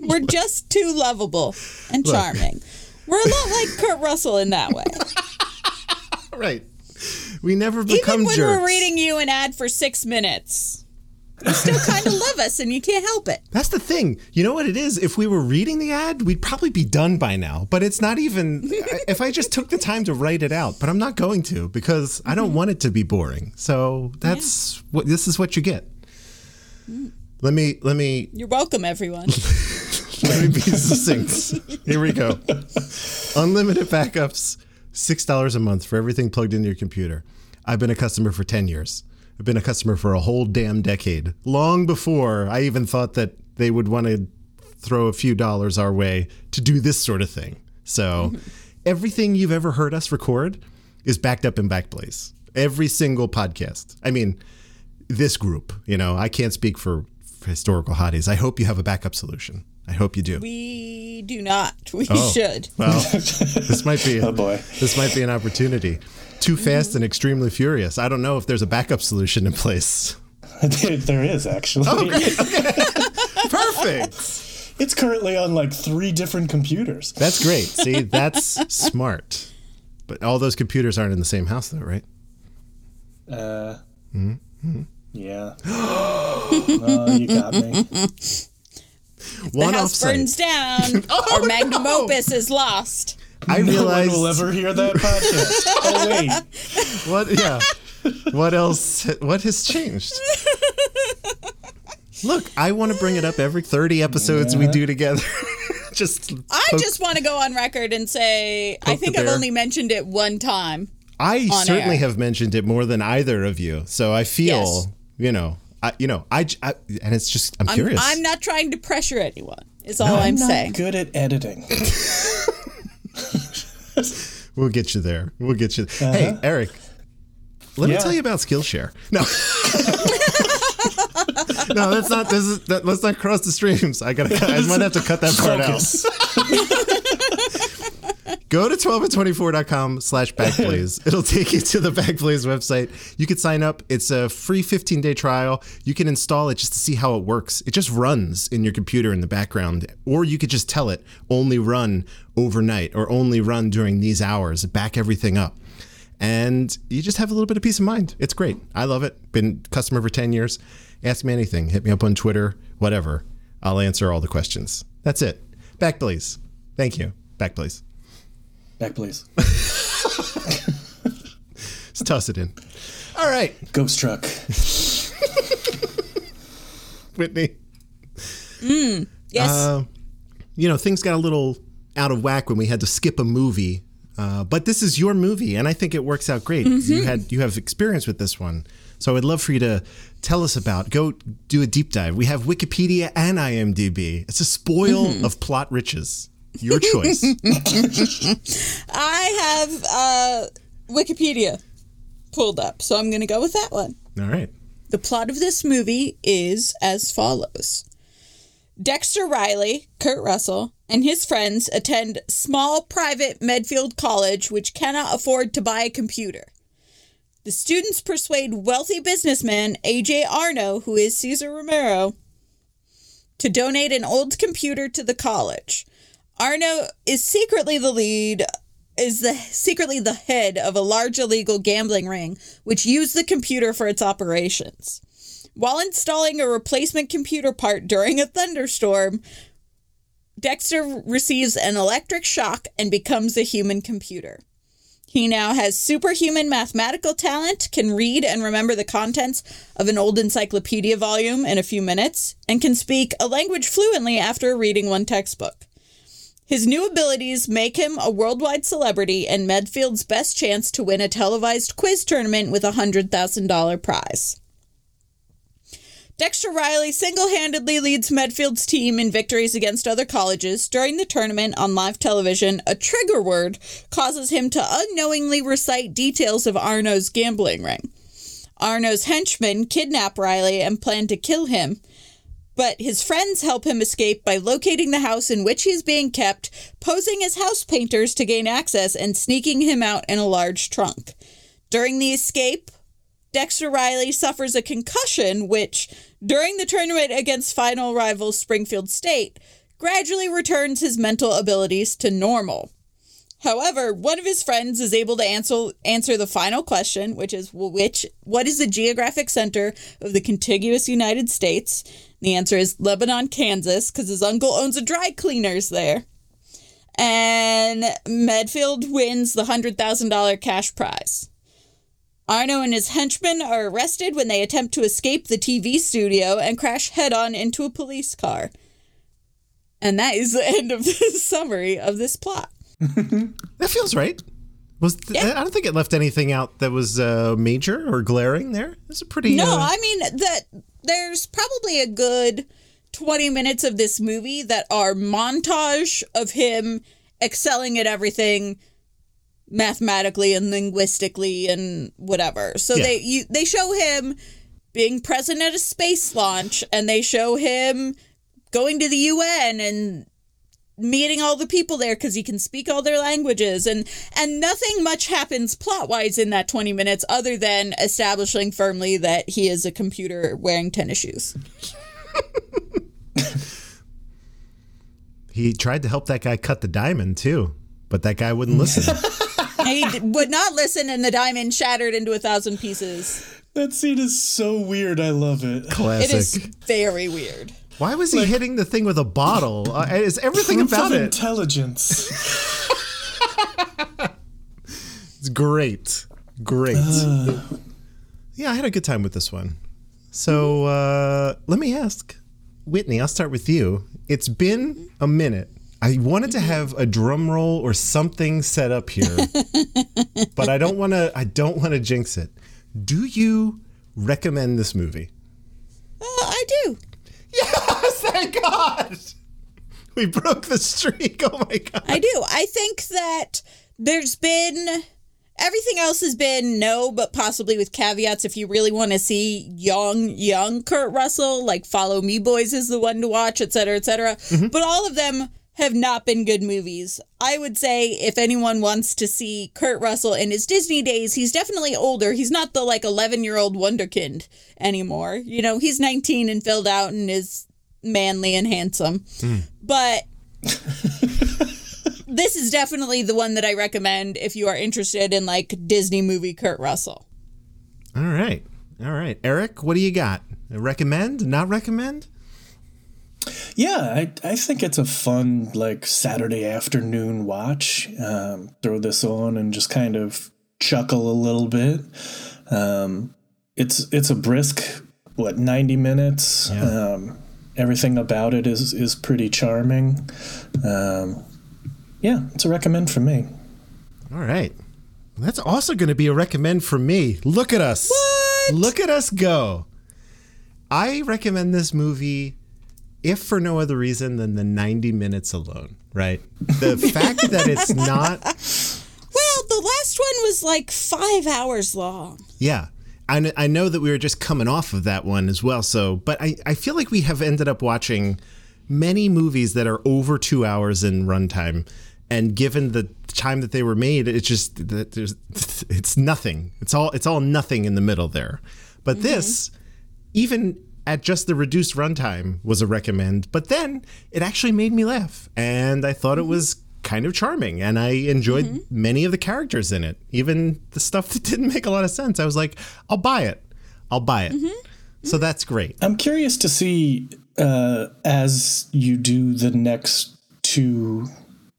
We're just too lovable and Look. charming. We're a lot like Kurt Russell in that way. Right. We never become Even when jerks. we're reading you an ad for six minutes, you still kind of love us, and you can't help it. That's the thing. You know what it is? If we were reading the ad, we'd probably be done by now. But it's not even. if I just took the time to write it out, but I'm not going to because I don't want it to be boring. So that's what this is what you get. Let me let me You're welcome, everyone. let me be succinct. Here we go. Unlimited backups, six dollars a month for everything plugged into your computer. I've been a customer for ten years. I've been a customer for a whole damn decade. Long before I even thought that they would want to throw a few dollars our way to do this sort of thing. So everything you've ever heard us record is backed up in Backblaze. Every single podcast. I mean, this group, you know, I can't speak for, for historical hotties. I hope you have a backup solution. I hope you do. we do not. We Oh. should. Well, this might be Oh boy. this might be an opportunity. Too fast and extremely furious. I don't know if there's a backup solution in place. there, there is actually. Oh, Perfect. It's currently on like three different computers. That's great. See, that's smart. But all those computers aren't in the same house, though, right? Uh, Mm-hmm. Yeah. oh, you got me. The One house offsite. burns down, Oh, or magnum no. opus is lost. I no realized one will ever hear that podcast. oh wait, what. Yeah. What else? What has changed? Look, I want to bring it up every 30 episodes we do together. just I poke- just want to go on record and say I think I've only mentioned it one time. I on certainly air. have mentioned it more than either of you. So I feel, Yes. you know, I, you know, I and it's just, I'm, I'm, curious. I'm not trying to pressure anyone. Is all I'm I'm not saying. good at editing. we'll get you there. We'll get you. Hey, Erich, let me Uh-huh. Tell you about Skillshare. No. no, that's not. This is. That, let's not cross the streams. I gotta. I might have to cut that part Focus. out. Go to 12and24.com slash backblaze. It'll take you to the Backblaze website. You can sign up. It's a free 15 day trial. You can install it just to see how it works. It just runs in your computer in the background. Or you could just tell it only run overnight or only run during these hours, back everything up. and you just have a little bit of peace of mind. It's great. I love it. Been customer for 10 years. Ask me anything. Hit me up on Twitter, whatever. I'll answer all the questions. That's it. Back, please. Thank you. Back, please. Back, please. Let's toss it in. All right, Ghost truck. Whitney. Yes. Uh, you know, things got a little out of whack when we had to skip a movie. Uh, but this is your movie, and I think it works out great. You had you have experience with this one, so I would love for you to tell us about. Go do a deep dive. We have Wikipedia and IMDb. It's a spoil of plot riches. Your choice. I have uh, Wikipedia pulled up, so I'm going to go with that one. All right. The plot of this movie is as follows Dexter Riley, Kurt Russell, and his friends attend small private Medfield College, which cannot afford to buy a computer. The students persuade wealthy businessman AJ Arno, who is Cesar Romero, to donate an old computer to the college. Arno is secretly the lead is the secretly the head of a large illegal gambling ring which used the computer for its operations. While installing a replacement computer part during a thunderstorm, Dexter receives an electric shock and becomes a human computer. He now has superhuman mathematical talent, can read and remember the contents of an old encyclopedia volume in a few minutes, and can speak a language fluently after reading one textbook. His new abilities make him a worldwide celebrity and Medfield's best chance to win a televised quiz tournament with a $100,000 prize. Dexter Riley single handedly leads Medfield's team in victories against other colleges. During the tournament on live television, a trigger word causes him to unknowingly recite details of Arno's gambling ring. Arno's henchmen kidnap Riley and plan to kill him, but his friends help him escape by locating the house in which he's being kept, posing as house painters to gain access, and sneaking him out in a large trunk. During the escape, Dexter Riley suffers a concussion, which, during the tournament against final rival Springfield State, gradually returns his mental abilities to normal. However, one of his friends is able to answer answer the final question, which is which what is the geographic center of the contiguous United States? The answer is Lebanon, Kansas, because his uncle owns a dry cleaners there. And Medfield wins the $100,000 cash prize. Arno and his henchmen are arrested when they attempt to escape the TV studio and crash head on into a police car. And that is the end of the summary of this plot. That feels right. Was th- Yeah. I don't think it left anything out that was uh, major or glaring there. It's a pretty No, uh, I mean that there's probably a good 20 minutes of this movie that are montage of him excelling at everything mathematically and linguistically and whatever. So Yeah. they you they show him being present at a space launch and they show him going to the UN and meeting all the people there because he can speak all their languages and and nothing much happens plot wise in that 20 minutes other than establishing firmly that he is a computer wearing tennis shoes he tried to help that guy cut the diamond too, but that guy wouldn't listen. he d- would not listen and the diamond shattered into a thousand pieces That scene is so weird. I love it. Classic. it is very weird Why was he hitting the thing with a bottle? Uh, is everything Proof about of it? intelligence. It's great. Great. yeah, I had a good time with this one. So uh, let me ask, Whitney, I'll start with you. It's been a minute. I wanted to have a drum roll or something set up here, but I don't want to. I don't want to jinx it. Do you recommend this movie? uh, i do Yes, thank God. We broke the streak. Oh my God. I do. I think that there's been everything else has been no, but possibly with caveats. If you really want to see young, young Kurt Russell, like Follow Me Boys is the one to watch, et cetera, et cetera. Mm-hmm. But all of them have not been good movies. I would say if anyone wants to see Kurt Russell in his Disney days, he's definitely older. He's not the like 11 year old wonderkind anymore. You know, he's 19 and filled out and is manly and handsome. Hmm. But this is definitely the one that I recommend if you are interested in like Disney movie Kurt Russell. All right. All right. Erich, what do you got? Recommend? Not recommend? Yeah, I, I think it's a fun like Saturday afternoon watch. Um, throw this on and just kind of chuckle a little bit. Um, it's it's a brisk what ninety minutes. Um, everything about it is is pretty charming. Um, yeah, it's a recommend for me. All right. That's also going to be a recommend for me. Look at us. What? Look at us go. I recommend this movie if for no other reason than the 90 minutes alone, right? The fact that it's not Well, the last one was like five hours long. Yeah. I, I know that we were just coming off of that one as well. So, but I, I feel like we have ended up watching many movies that are over two hours in runtime. And given the time that they were made, it's just that there's it's nothing. It's all it's all nothing in the middle there. But mm-hmm. this, even at just the reduced runtime, was a recommend. But then it actually made me laugh, and I thought it mm-hmm. was kind of charming, and I enjoyed mm-hmm. many of the characters in it, even the stuff that didn't make a lot of sense. I was like, I'll buy it. I'll buy it. Mm-hmm. So that's great. I'm curious to see uh, as you do the next two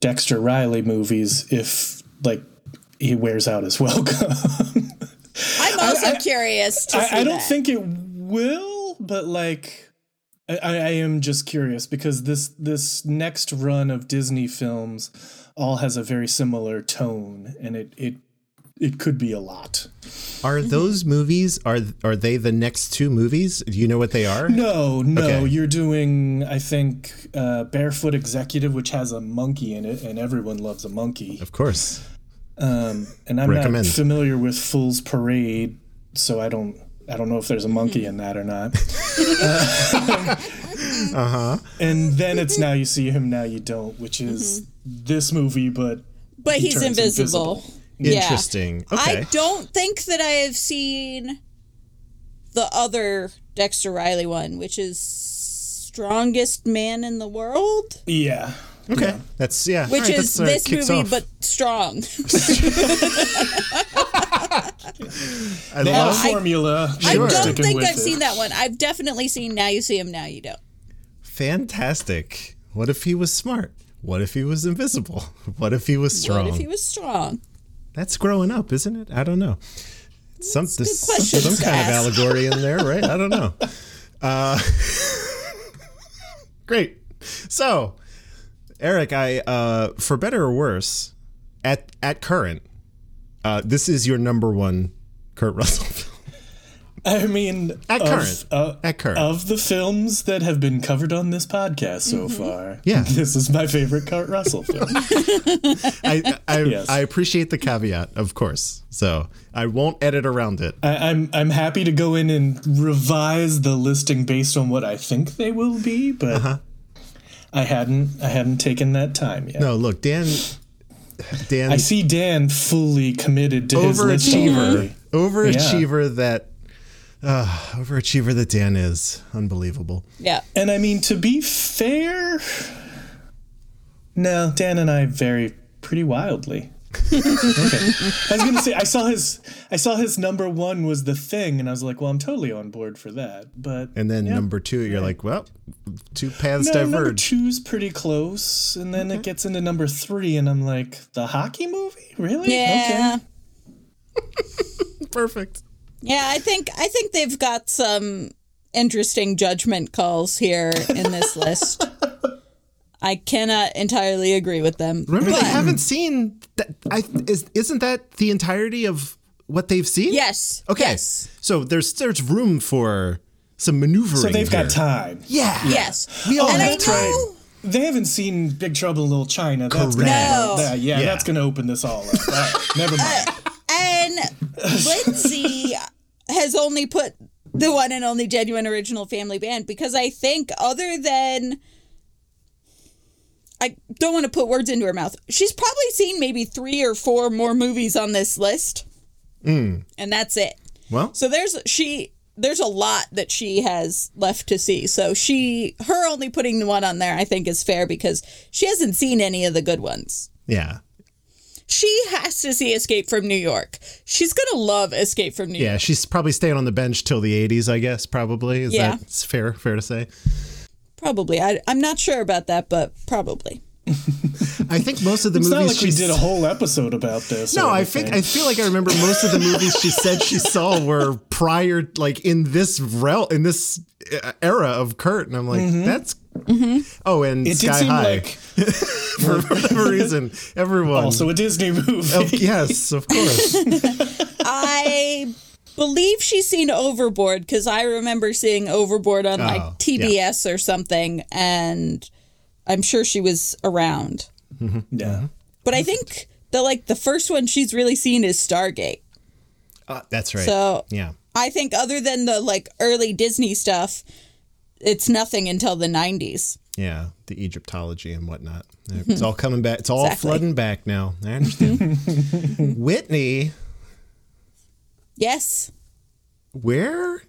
Dexter Riley movies if like he wears out his welcome. I'm also I- curious to see I, I don't that. think it will, but like I, I I am just curious because this this next run of Disney films all has a very similar tone, and it it it could be a lot. Are those movies are are they the next two movies? Do you know what they are? No, no, Okay. you're doing I think uh, Barefoot Executive, which has a monkey in it, and everyone loves a monkey. Of course. Um, and I'm Recommend. not familiar with Fool's Parade, so I don't I don't know if there's a monkey in that or not. uh huh. And then it's now you see him, now you don't, which is this movie, but but he he's turns invisible. invisible. Yeah. Interesting. Okay. I don't think that I have seen the other Dexter Riley one, which is Strongest Man in the World, yeah. okay. That's yeah. which All right, is this movie off. but strong. I They love formula. I Sure. don't Sticking think I've it. seen that one. I've definitely seen Now You See Him, Now You Don't. fantastic. What if he was smart? What if he was invisible? What if he was strong? What if he was strong? That's growing up, isn't it? I don't know. Some there's some, questions some to kind of allegory in there, right? I don't know. Uh, great. So, Erich, I uh, for better or worse, at at current, uh, this is your number one Kurt Russell film. I mean, At of, current. uh, At current. of the films that have been covered on this podcast so far, Yeah. this is my favorite Kurt Russell film. I I, Yes. I appreciate the caveat, of course. So I won't edit around it. I, I'm I'm happy to go in and revise the listing based on what I think they will be, but Uh-huh. I hadn't I hadn't taken that time yet. No, look, Dan. Dan, I see Dan fully committed to his list overachiever, already. overachiever that, uh, overachiever that Dan is unbelievable. Yeah. And I mean, to be fair, no, Dan and I vary pretty wildly. Okay. I was gonna say I saw his I saw his number one was the thing, and I was like, well, I'm totally on board for that. But And then yeah. number two, you're like, well, two paths no, number diverge. two's pretty close, and then it mm-hmm. gets into number three, and I'm like, the hockey movie, really? Yeah. Perfect. Yeah, I think I think they've got some interesting judgment calls here in this list. I cannot entirely agree with them. Remember, but they haven't seen that. I is isn't that the entirety of what they've seen? yes. Okay. Yes. So there's there's room for some maneuvering. So they've here. got time. Yeah. Yes. We all and I have know right. They haven't seen Big Trouble in Little China. That's Correct. gonna, No. that- yeah, Yeah. that's gonna open this all up. All right, never mind. Uh, and Lindsay has only put the one and only genuine original family band because I think other than I don't want to put words into her mouth. She's probably seen maybe three or four more movies on this list. Hmm. And that's it. Well, So there's she there's a lot that she has left to see. So she her only putting the one on there I think is fair because she hasn't seen any of the good ones. Yeah. She has to see Escape from New York. She's gonna love Escape from New Yeah, York. Yeah, she's probably staying on the bench till the 80s, I guess, probably. Is Yeah. that fair fair to say? Probably. I, I'm not sure about that, but probably. I think most of the It's movies not like we did a whole episode about this. No, I think I feel like I remember most of the movies she said she saw were prior, like in this rel in this era of Kurt, and I'm like, that's. Oh, and Mm-hmm. it did Sky seem High like for whatever reason, everyone. also a Disney movie. Oh, yes, of course. I believe she's seen Overboard because I remember seeing Overboard on like Oh, TBS or something, and I'm sure she was around. Mm-hmm. yeah. Mm-hmm. But I think the like the first one she's really seen is Stargate. Uh, that's right. So yeah. I think other than the like early Disney stuff, it's nothing until the 90s. Yeah, the Egyptology and whatnot. It's mm-hmm. all coming back. It's all Exactly. flooding back now. I understand. Whitney, Yes. where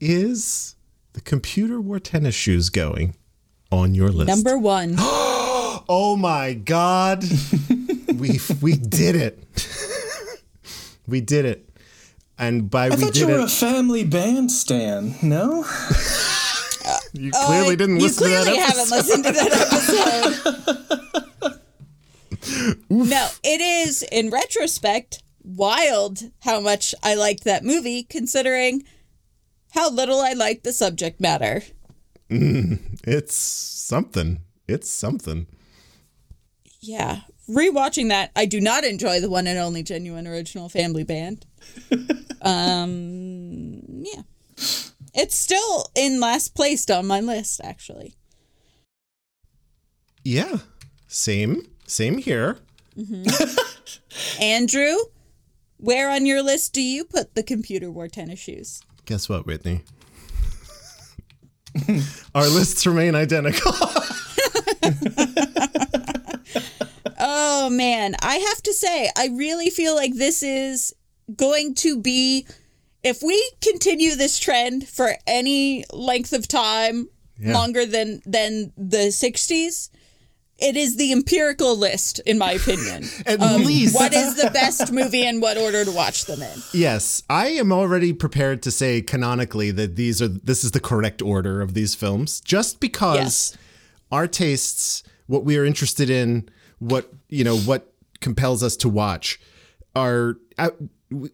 is the computer wore tennis shoes going on your list? Number one. Oh my God. we we did it. we did it. And by I we thought you did were it, a family band stan. No, you oh, clearly didn't you listen to clearly that haven't listened to that episode. no, it is in retrospect wild how much I liked that movie, considering how little I liked the subject matter. It's something. It's something. Yeah, rewatching that, I do not enjoy the one and only genuine original family band. um, yeah, it's still in last place on my list, actually. Yeah. Same. Same here. Andrew, where on your list do you put the computer wore tennis shoes? Guess what, Whitney? Our lists remain identical. Oh man, I have to say, I really feel like this is going to be if we continue this trend for any length of time Yeah. longer than than the 60s, it is the empirical list in my opinion. At least. what is the best movie and what order to watch them in? Yes, I am already prepared to say canonically that these are this is the correct order of these films just because Yes. our tastes, what we are interested in, what, you know, what compels us to watch are uh,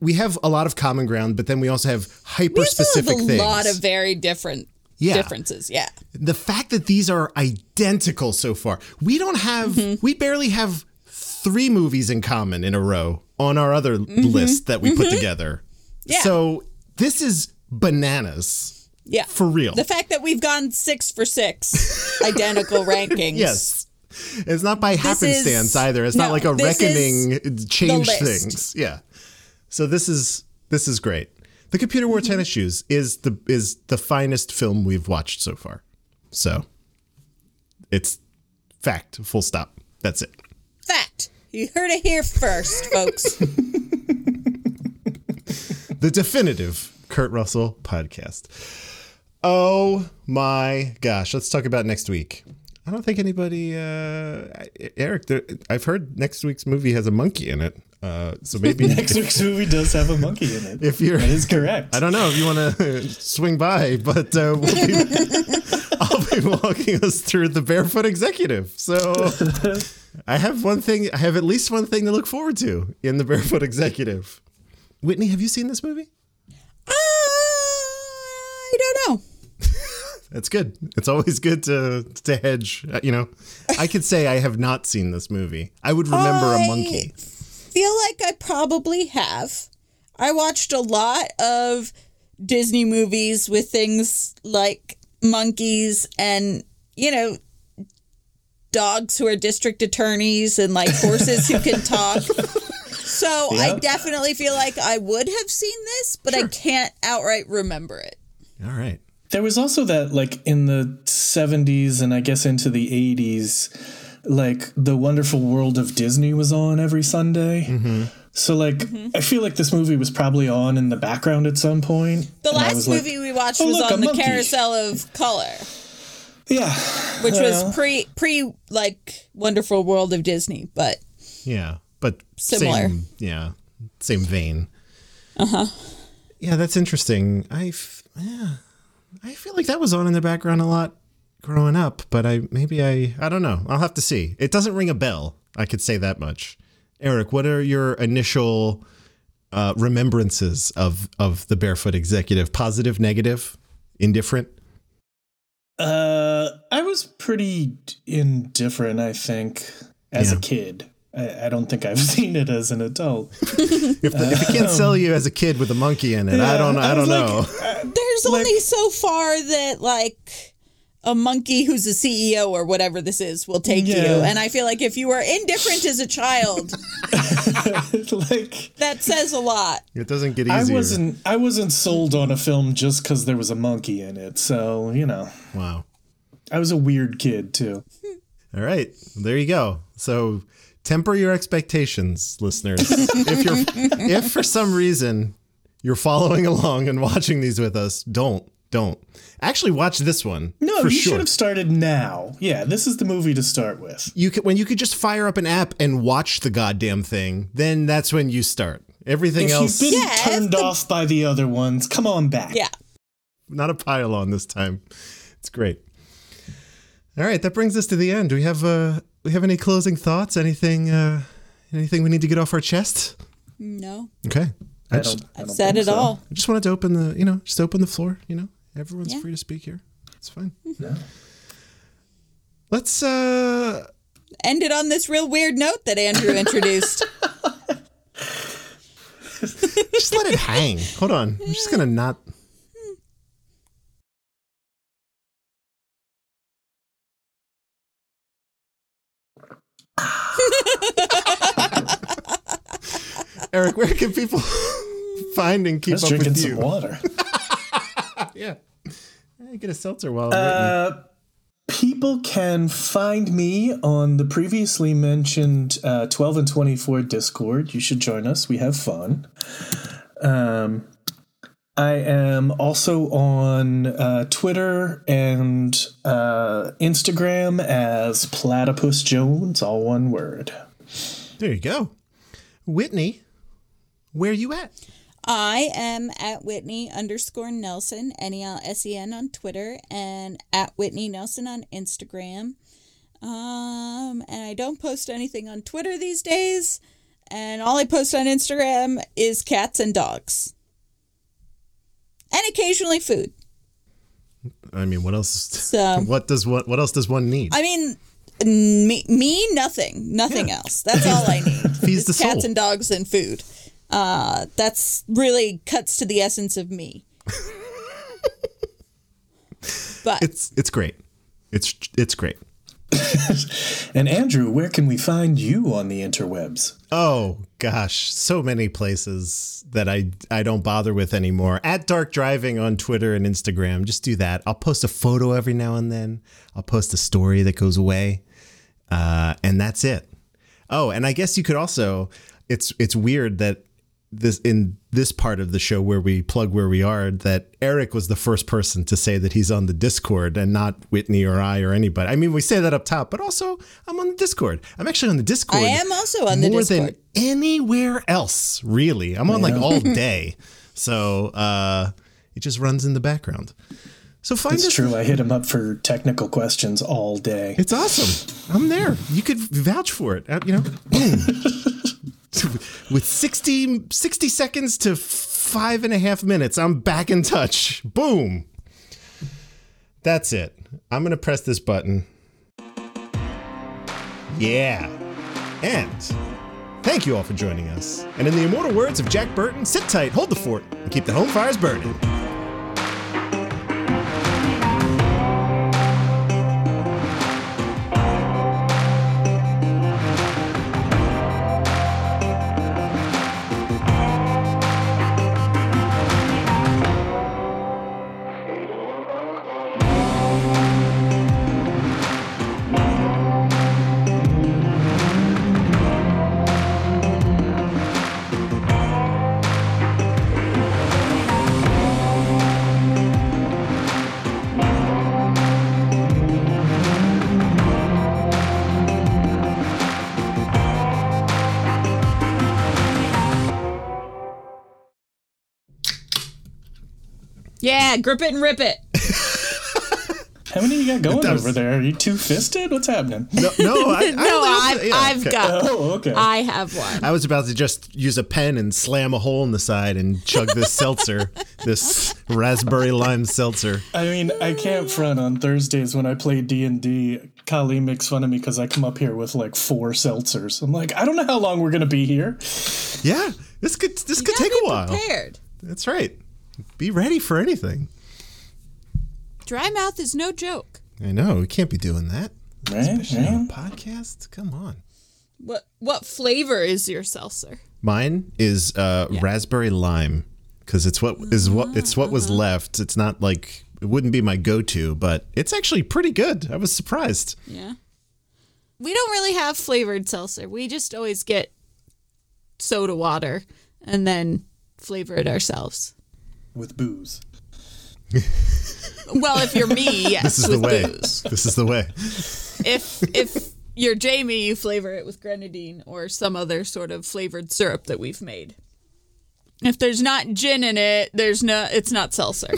we have a lot of common ground, but then we also have hyper We also have specific a lot of very different Yeah. differences. Yeah. the fact that these are identical so far, we don't have, Mm-hmm. we barely have three movies in common in a row on our other list that we put together. Mm-hmm. Yeah. So this is bananas Yeah. for real. The fact that we've gone six for six identical rankings. yes. It's not by is- happenstance either. It's not like a reckoning change things. Yeah. So this is this is great. The computer wore tennis shoes is the is the finest film we've watched so far. So it's fact. Full stop. That's it. Fact. You heard it here first, folks. The definitive Kurt Russell podcast. Oh my gosh. Let's talk about next week. I don't think anybody, uh, Erich, there, I've heard next week's movie has a monkey in it. Uh, so maybe next week's movie does have a monkey in it. if you're, That is correct. I don't know if you want to swing by, but uh, we'll be, I'll be walking us through the Barefoot Executive. So I have one thing, I have at least one thing to look forward to in the Barefoot Executive. Whitney, have you seen this movie? Uh, I don't know. That's good. It's always good to to hedge. Uh, You know, I could say I have not seen this movie. I would remember I- a monkey. Feel like I probably have. I watched a lot of Disney movies with things like monkeys and, you know, dogs who are district attorneys and like horses who can talk. So I definitely feel like I would have seen this, but I can't outright remember it. All right. There was also that, like, in the 70s and I guess into the 80s, like, The Wonderful World of Disney was on every Sunday. Mm-hmm. So, like, Mm-hmm. I feel like this movie was probably on in the background at some point. The last was like, movie we watched "Oh, was look, on the monkey." Carousel of Color. Yeah. which Well. was pre pre like Wonderful World of Disney, but Yeah, but Similar. Same, yeah, same vein. Uh huh. Yeah, that's interesting. I f- yeah, I feel like that was on in the background a lot growing up, but I maybe I I don't know. I'll have to see. It doesn't ring a bell. I could say that much. Erich, what are your initial uh, remembrances of of the Barefoot Executive? Positive, negative, indifferent? Uh, I was pretty indifferent, I think, as Yeah. a kid. I, I don't think I've seen it as an adult. If, the, if it can't sell you as a kid with a monkey in it, I don't I don't like, know. uh, There's Like- only so far that like a monkey who's a CEO or whatever this is will take you. And I feel like if you were indifferent as a child, like that says a lot. It doesn't get easier. I wasn't I wasn't sold on a film just because there was a monkey in it. So you know, Wow. I was a weird kid too. All right, there you go. So temper your expectations, listeners. if you're if for some reason you're following along and watching these with us, don't don't actually watch this one. No, for you sure. should have started now. Yeah, this is the movie to start with. You could when you could just fire up an app and watch the goddamn thing. Then that's when you start. Everything If else, you've been Yeah, turned off by the other ones, come on back. Yeah. not a pile on this time. It's great. All right, that brings us to the end. Do we have uh we have any closing thoughts? Anything uh anything we need to get off our chest? No. Okay. I I just, don't, I I've don't said think it so. all. I just wanted to open the, you know, just open the floor, you know. Everyone's Yeah. free to speak here. It's fine. No. Let's uh it on this real weird note that Andrew introduced. just let it hang. Hold on. I'm just going to not Erich, where can people find and I keep was up drinking with some you? water. Yeah. Yeah, Get a seltzer while I'm. Uh, people can find me on the previously mentioned uh, 12 and 24 Discord. You should join us. We have fun. Um, I am also on uh, Twitter and uh, Instagram as Platypus Jones, all one word. There you go. Whitney, where you at? I am at Whitney underscore Nelsen, N E L S E N on Twitter, and at Whitney Nelsen on Instagram. Um, and I don't post anything on Twitter these days, and all I post on Instagram is cats and dogs, and occasionally food. I mean, what else? So- what does what what else does one need? I mean, me, me nothing, nothing else. That's all I need. Feeds the cats soul. and dogs and food. Uh, that's really cuts to the essence of me. but It's it's great. It's it's great. And Andrew, where can we find you on the interwebs? Oh gosh, so many places that I I don't bother with anymore. At Dark Driving on Twitter and Instagram, just do that. I'll post a photo every now and then. I'll post a story that goes away, uh, and that's it. Oh, and I guess you could also. It's it's weird that this in this part of the show where we plug where we are that Erich was the first person to say that he's on the Discord and not Whitney or I or anybody. I mean, we say that up top, but also I'm on the Discord. I'm actually on the Discord. I am also on the Discord. more Discord. than anywhere else. Really, I'm on like all day, so uh, it just runs in the background. So find It's us. true. I hit him up for technical questions all day. It's awesome. I'm there. You could vouch for it. Uh, You know, boom. With 60, 60 seconds to five and a half minutes, I'm back in touch. Boom. That's it. I'm going to press this button. Yeah. And thank you all for joining us. And in the immortal words of Jack Burton, sit tight, hold the fort, and keep the home fires burning. Yeah, grip it and rip it. How many you got going does. over there? Are you two fisted? What's happening? No, no, I, I no, only I've, have yeah, I've okay. got. Oh, okay. I have one. I was about to just use a pen and slam a hole in the side and chug this seltzer, this raspberry lime seltzer. I mean, I can't front on Thursdays when I play D and D. Kali makes fun of me because I come up here with like four seltzers. I'm like, I don't know how long we're gonna be here. Yeah, this could this could take be a while. Prepared. That's right. Be ready for anything. Dry mouth is no joke. I know we can't be doing that. Right? Especially on a podcast. Come on. What what flavor is your seltzer? Mine is uh, raspberry lime because it's what is what it's what was left. It's not like it wouldn't be my go-to, but it's actually pretty good. I was surprised. Yeah. We don't really have flavored seltzer. We just always get soda water and then flavor it ourselves. With booze. Well, if you're me, yes, This is with the way. booze. This is the way. If if you're Jamie, you flavor it with grenadine or some other sort of flavored syrup that we've made. If there's not gin in it, there's no it's not seltzer.